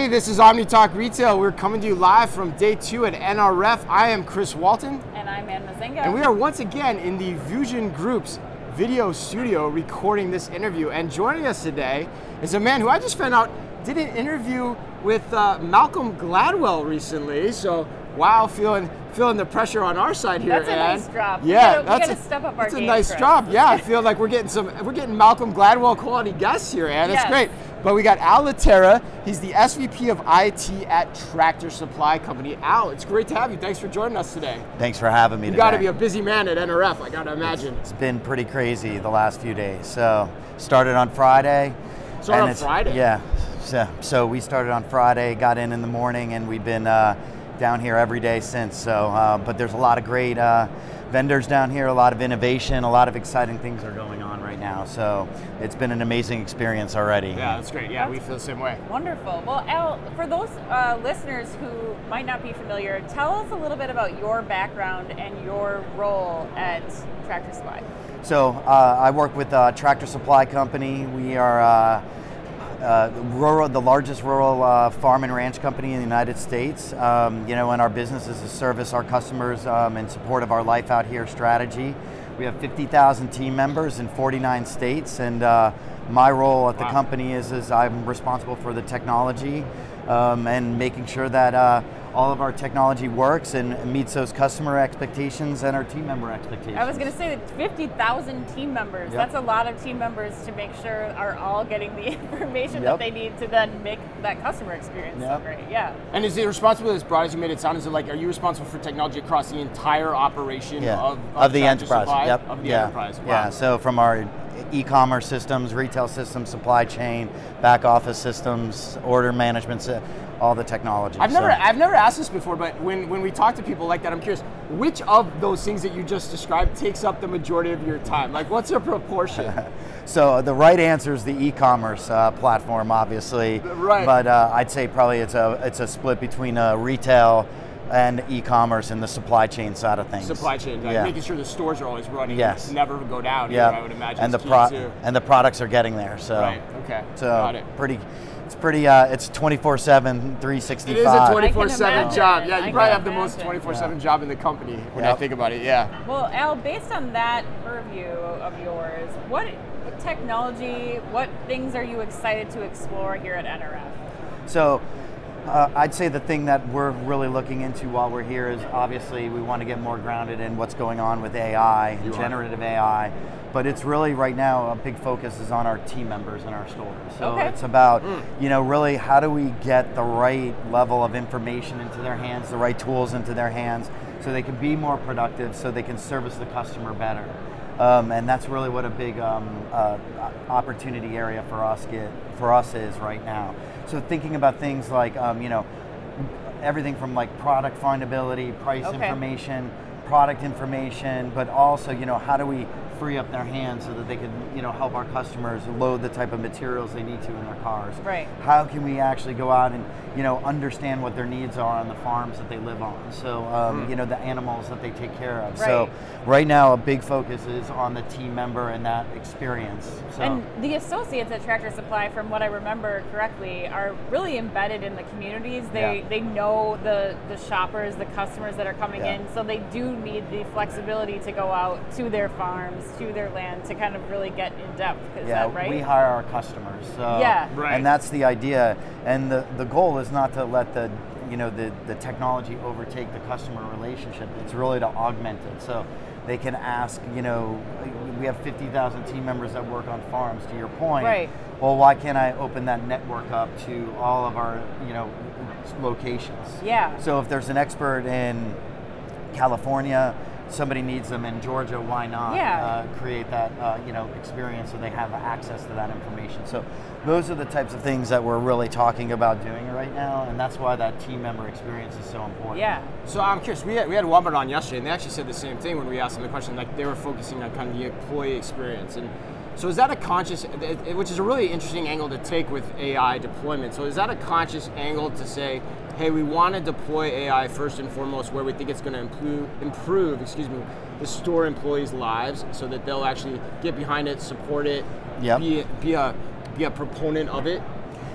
Hey, this is Omni Talk Retail. We're coming to you live from day two at NRF. I am Chris Walton. And I'm Anne Mezzenga. And we are once again in the Vusion Group's video studio recording this interview. And joining us today is a man who I just found out did an interview with uh, Malcolm Gladwell recently. So, wow, feeling feeling the pressure on our side here. That's a Anne. nice drop. Yeah, we gotta, that's a, step up our that's a nice Chris. drop. Yeah, I feel like we're getting some we're getting Malcolm Gladwell quality guests here, Anne. That's Yes. great. But we got Al Lettera. He's the SVP of IT at Tractor Supply Company. Al, it's great to have you. Thanks for joining us today. Thanks for having me You got to be a busy man at NRF. I got to imagine. It's been pretty crazy the last few days. So started on Friday. Started and on it's- Friday? Yeah. So, so we started on Friday, got in in the morning, and we've been uh, down here every day since. So, uh, but there's a lot of great uh, vendors down here, a lot of innovation, a lot of exciting things are going on right now. So it's been an amazing experience already. Yeah, that's great. Yeah, we feel the same way. Wonderful. Well, Al, for those uh, listeners who might not be familiar, tell us a little bit about your background and your role at Tractor Supply. So uh, I work with uh, Tractor Supply Company. We are uh, rural, the largest rural uh, farm and ranch company in the United States. Um, you know, and our business is to service our customers um, in support of our Life Out Here strategy. We have 50,000 team members in 49 states, and uh, my role at the Wow. company is, is I'm responsible for the technology um, and making sure that uh, all of our technology works and meets those customer expectations and our team member expectations. I was going to say that 50,000 team members, Yep. that's a lot of team members to make sure are all getting the information that they need to then make that customer experience Yep. so great. Yeah. And is the responsibility as broad as you made it sound? Is it like, are you responsible for technology across the entire operation yeah. of, of, the enterprise. Supply? Yep. Of the yeah. enterprise. Wow. Yeah. So from our e-commerce systems, retail systems, supply chain, back office systems, order management, all the technology. I've never, So- I've never asked this before, but when, when we talk to people like that, I'm curious, which of those things that you just described takes up the majority of your time? Like, what's the proportion? So the right answer is the e-commerce uh, platform, obviously. Right. But uh, I'd say probably it's a it's a split between uh, retail and e-commerce and the supply chain side of things. Supply chain, like yeah. making sure the stores are always running, Yes. never go down. yeah. I would imagine. And the pro- too. and the products are getting there. So Right. Okay. so Got it. pretty. It's pretty. Uh, it's 24/7, 365. It is a I 24 can 7 imagine. job. Yeah, you can probably have the most 24 7 job in the company when I think about it. Yeah. Well, Al, based on that purview of yours, what technology, what things are you excited to explore here at NRF? So uh, I'd say the thing that we're really looking into while we're here is obviously we want to get more grounded in what's going on with AI, You are. generative AI. But it's really right now a big focus is on our team members in our stores. So Okay. it's about you know really how do we get the right level of information into their hands, the right tools into their hands, so they can be more productive, so they can service the customer better. Um, and that's really what a big um, uh, opportunity area for us get for us is right now. So thinking about things like um, you know everything from like product findability, price Okay. information, product information, but also you know how do we free up their hands so that they can you know help our customers load the type of materials they need to in their cars. Right. How can we actually go out and you know understand what their needs are on the farms that they live on? So um, you know the animals that they take care of. Right. So Right. right now a big focus is on the team member and that experience. So And the associates at Tractor Supply, from what I remember correctly, are really embedded in the communities. They Yeah. they know the the shoppers, the customers that are coming Yeah. in, so they do need the flexibility to go out to their farms, to their land, to kind of really get in depth. Is yeah, that right? we hire our customers. So, Yeah. Right. And that's the idea. And the, the goal is not to let the you know the, the technology overtake the customer relationship. It's really to augment it. So they can ask, you know, we have 50,000 team members that work on farms, to your point. Right. Well, why can't I open that network up to all of our, you know, locations? Yeah. So if there's an expert in California, somebody needs them in Georgia, why not Yeah. uh, create that uh, you know experience so they have access to that information? So those are the types of things that we're really talking about doing right now, and that's why that team member experience is so important. yeah. So I'm curious. We had, we had Walmart on yesterday, and they actually said the same thing when we asked them the question. Like they were focusing on kind of the employee experience, and so is that a conscious, it- it- which is a really interesting angle to take with AI deployment. So is that a conscious angle to say, hey, we want to deploy AI first and foremost where we think it's going to improve, improve, excuse me, the store employees' lives, so that they'll actually get behind it, support it, Yep. be be a be a proponent of it.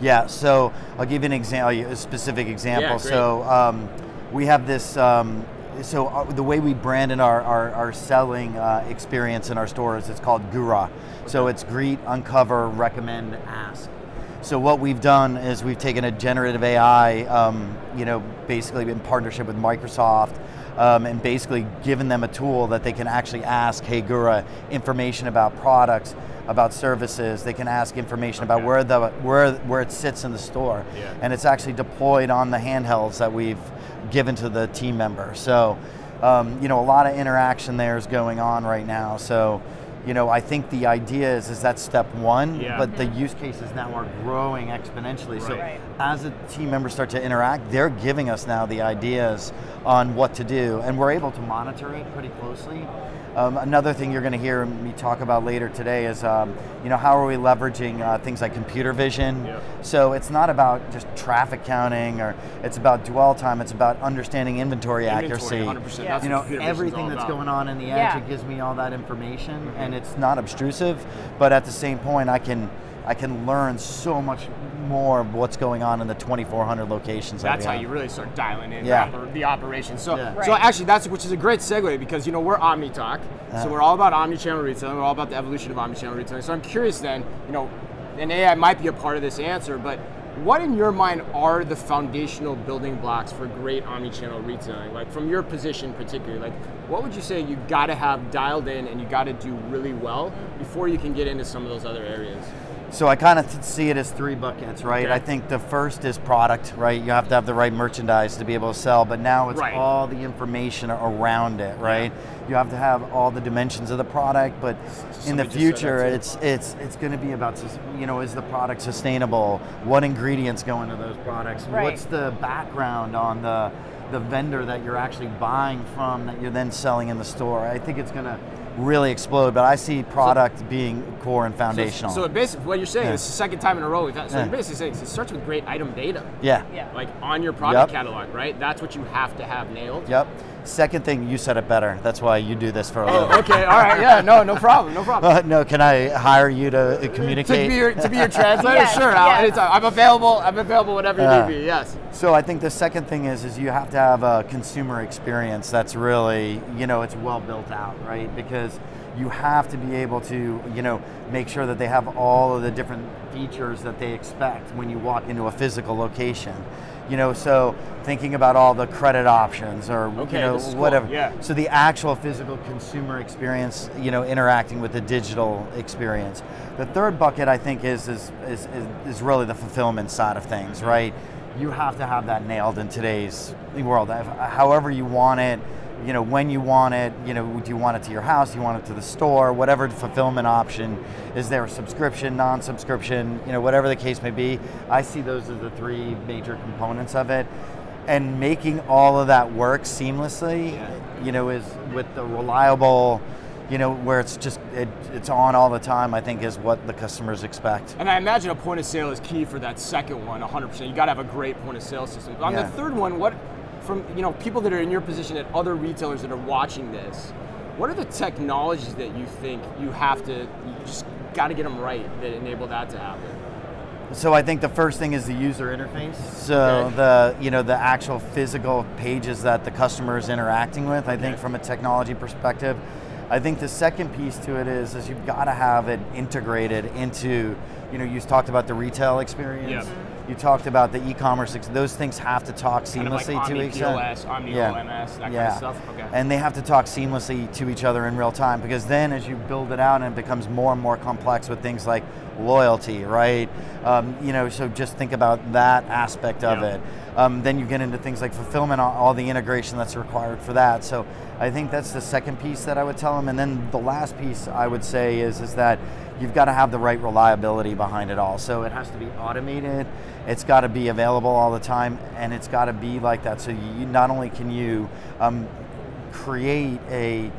Yeah, so I'll give you an example, a specific example. great. so um, we have this. Um, so uh, the way we brand in our, our, our selling uh, experience in our stores, it's called GURA. So it's greet, uncover, recommend, ask. So what we've done is we've taken a generative AI, um, you know, basically in partnership with Microsoft, um, and basically given them a tool that they can actually ask, hey Gura, information about products, about services. They can ask information about where the where where it sits in the store, Yeah. and it's actually deployed on the handhelds that we've given to the team member. So, um, you know, a lot of interaction there is going on right now. So. You know, I think the idea is is that's step one, Yeah. but the mm-hmm. use cases now are growing exponentially. So Right. Right. as the team members start to interact, they're giving us now the ideas on what to do, and we're able to monitor it pretty closely. Um, another thing you're going to hear me talk about later today is, um, you know, how are we leveraging uh, things like computer vision? Yeah. So it's not about just traffic counting, or it's about dwell time. It's about understanding inventory, accuracy. Inventory, 100%. Yeah. That's You know, everything that's about. going on in the edge, Yeah. it gives me all that information, and it's not obtrusive, but at the same point, I can I can learn so much more of what's going on in the 2,400 locations. That's how you really start dialing in Yeah. the, oper- the operation. So, Yeah. so Right. actually, that's which is a great segue because you know we're OmniTalk, Uh. so we're all about omnichannel retailing. We're all about the evolution of omnichannel retailing. So I'm curious then, you know, and AI might be a part of this answer, but what in your mind are the foundational building blocks for great omnichannel retailing? Like from your position particularly, like what would you say you got to have dialed in and you got to do really well before you can get into some of those other areas? So I kind of see it as three buckets, right? Okay. I think the first is product, right? You have to have the right merchandise to be able to sell, but now it's Right. all the information around it, right? You have to have all the dimensions of the product, but in the Somebody just said future, it's it's it's going to be about you know is the product sustainable? What ingredients go into those products? Right. What's the background on the the vendor that you're actually buying from that you're then selling in the store? I think it's going to really explode, but I see product being core and foundational. So, so basically, what you're saying Yeah. is the second time in a row we've had. So Yeah. you're basically saying it starts with great item data, yeah. Yeah. like on your product Yep. catalog, right? That's what you have to have nailed. Yep. Second thing, you said it better. That's why you do this for a Oh, living. okay, all right, yeah, no, no problem, no problem. Uh, no, can I hire you to uh, to be your to be your translator, Yes, sure. Yes. anytime. I'm available. I'm available whenever you Yeah. need me. Yes. So I think the second thing is is you have to have a consumer experience that's really you know it's well built out, right? Because you have to be able to you know make sure that they have all of the different features that they expect when you walk into a physical location. You know, so thinking about all the credit options or Okay, you know cool. whatever. Yeah. So the actual physical consumer experience, you know, interacting with the digital experience. The third bucket I think is is is, is, is really the fulfillment side of things, right? You have to have that nailed in today's world. However you want it, you know, when you want it, you know, do you want it to your house, do you want it to the store, whatever fulfillment option is there, subscription, non-subscription, you know, whatever the case may be. I see those as the three major components of it. And making all of that work seamlessly, Yeah. you know, is with the reliable, you know, where it's just it, it's on all the time. I think is what the customers expect. And I imagine a point of sale is key for that second one, 100%. You got to have a great point of sale system. On Yeah. the third one, what from you know people that are in your position at other retailers that are watching this, what are the technologies that you think you have to you just got to get them right that enable that to happen? So I think the first thing is the user interface. So Okay. the you know the actual physical pages that the customer is interacting with. I think from a technology perspective, I think the second piece to it is is you've got to have it integrated into you know you talked about the retail experience. Yeah. You talked about the e-commerce. Those things have to talk Kind of like seamlessly to each other. POS, Omni Yeah. OMS, that kind Yeah. of stuff. Okay. And they have to talk seamlessly to each other in real time because then as you build it out and it becomes more and more complex with things like loyalty, right? Um, you know, so just think about that aspect of Yeah. it. Um, then you get into things like fulfillment, all, all the integration that's required for that. So I think that's the second piece that I would tell them. And then the last piece I would say is is that you've got to have the right reliability behind it all. So it has to be automated. It's got to be available all the time, and it's got to be like that. So you not only can you um, create a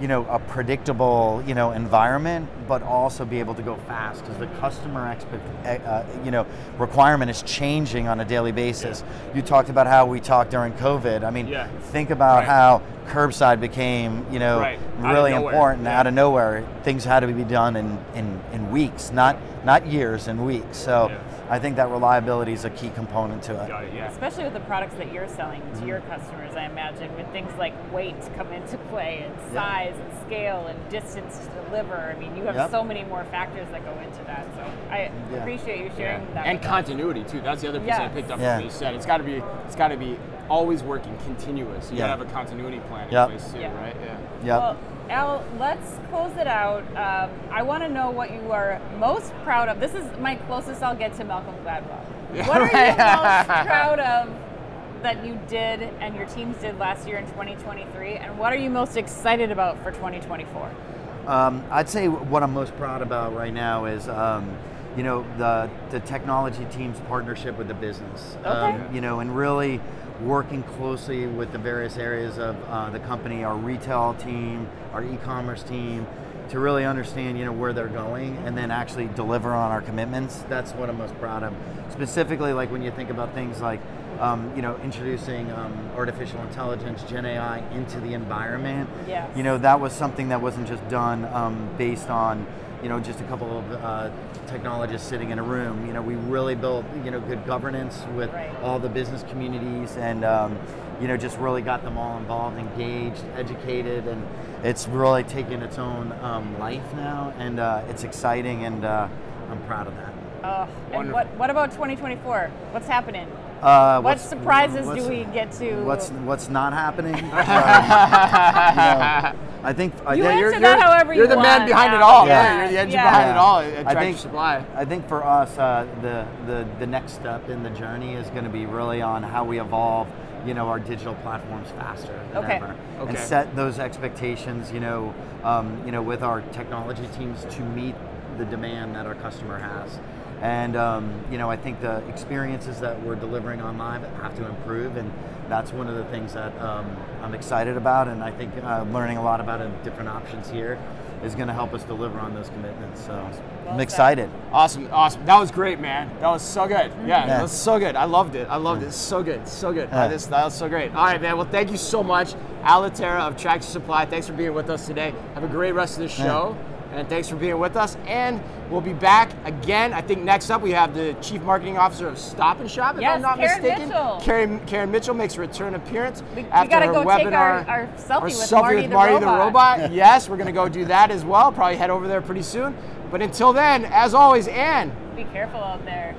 you know a predictable you know environment but also be able to go fast because the customer expect uh, you know requirement is changing on a daily basis you talked about how we talked during covid i mean Yeah. think about Right. how curbside became you know Right. Really nowhere. important Yeah. out of nowhere things had to be done in, in, in weeks not not years in weeks so Yeah. I think that reliability is a key component to it. Got it. Yeah. Especially with the products that you're selling to your mm-hmm. customers, I imagine, with things like weight come into play and Yeah. size and scale and distance to deliver. I mean, you have Yep. so many more factors that go into that. So I Yeah. appreciate you Yeah. sharing that. And with us. continuity too. That's the other piece I picked up Yeah. from what you said. It's got to be. It's got to be always working, continuous. You Yeah. got to have a continuity plan in Yep. place too, Yeah. right? Yeah. Yep. Well, Al, let's close it out. Um, I want to know what you are most proud of. This is my closest I'll get to Malcolm Gladwell. Yeah, what are you most proud of that you did and your teams did last year in 2023? And what are you most excited about for 2024? Um, I'd say what I'm most proud about right now is, um, you know, the the technology team's partnership with the business. Okay. Um, you know, and really working closely with the various areas of uh, the company, our retail team, our e-commerce team, to really understand, you know, where they're going, and then actually deliver on our commitments. That's what I'm most proud of. Specifically, like when you think about things like. Um, you know, introducing um, artificial intelligence, Gen AI into the environment. Yes. You know, that was something that wasn't just done um, based on, you know, just a couple of uh, technologists sitting in a room. You know, we really built, you know, good governance with Right. all the business communities and, um, you know, just really got them all involved, engaged, educated, and it's really taken its own um, life now, and uh, it's exciting, and uh, I'm proud of that. Oh, and Wonderful. what, what about 2024? What's happening? Uh, What what's- surprises what's- do we get to? What's what's not happening? Um, you know, I think I You think- answer you're, that you're- however you're you the man want, behind it all. Yeah. Yeah, you're the engine Yeah. behind it all at, at I think, Supply. I think for us, uh, the, the the next step in the journey is going to be really on how we evolve, you know, our digital platforms faster than Okay. ever, and set those expectations, you know, um, you know, with our technology teams to meet the demand that our customer has. And um, you know, I think the experiences that we're delivering online have to improve, and that's one of the things that um, I'm excited about. And I think uh, learning a lot about different options here is going to help us deliver on those commitments. So Well I'm said. excited. Awesome, awesome. That was great, man. That was so good. Yeah, Yeah. that was so good. I loved it. I loved it. So good, so good. Yeah. Uh, this, that was so great. All right, man. Well, thank you so much, Al Lettera of Tractor Supply. Thanks for being with us today. Have a great rest of the show. And thanks for being with us. And we'll be back again. I think next up we have the Chief Marketing Officer of Stop and Shop, if Yes, I'm not Karen mistaken. Mitchell. Karen, Karen Mitchell makes a return appearance We- we after gotta her go webinar. take our- our selfie with selfie Marty with the Marty the robot. robot. yes, we're gonna go do that as well. Probably head over there pretty soon. But until then, as always, Anne, Be careful out there.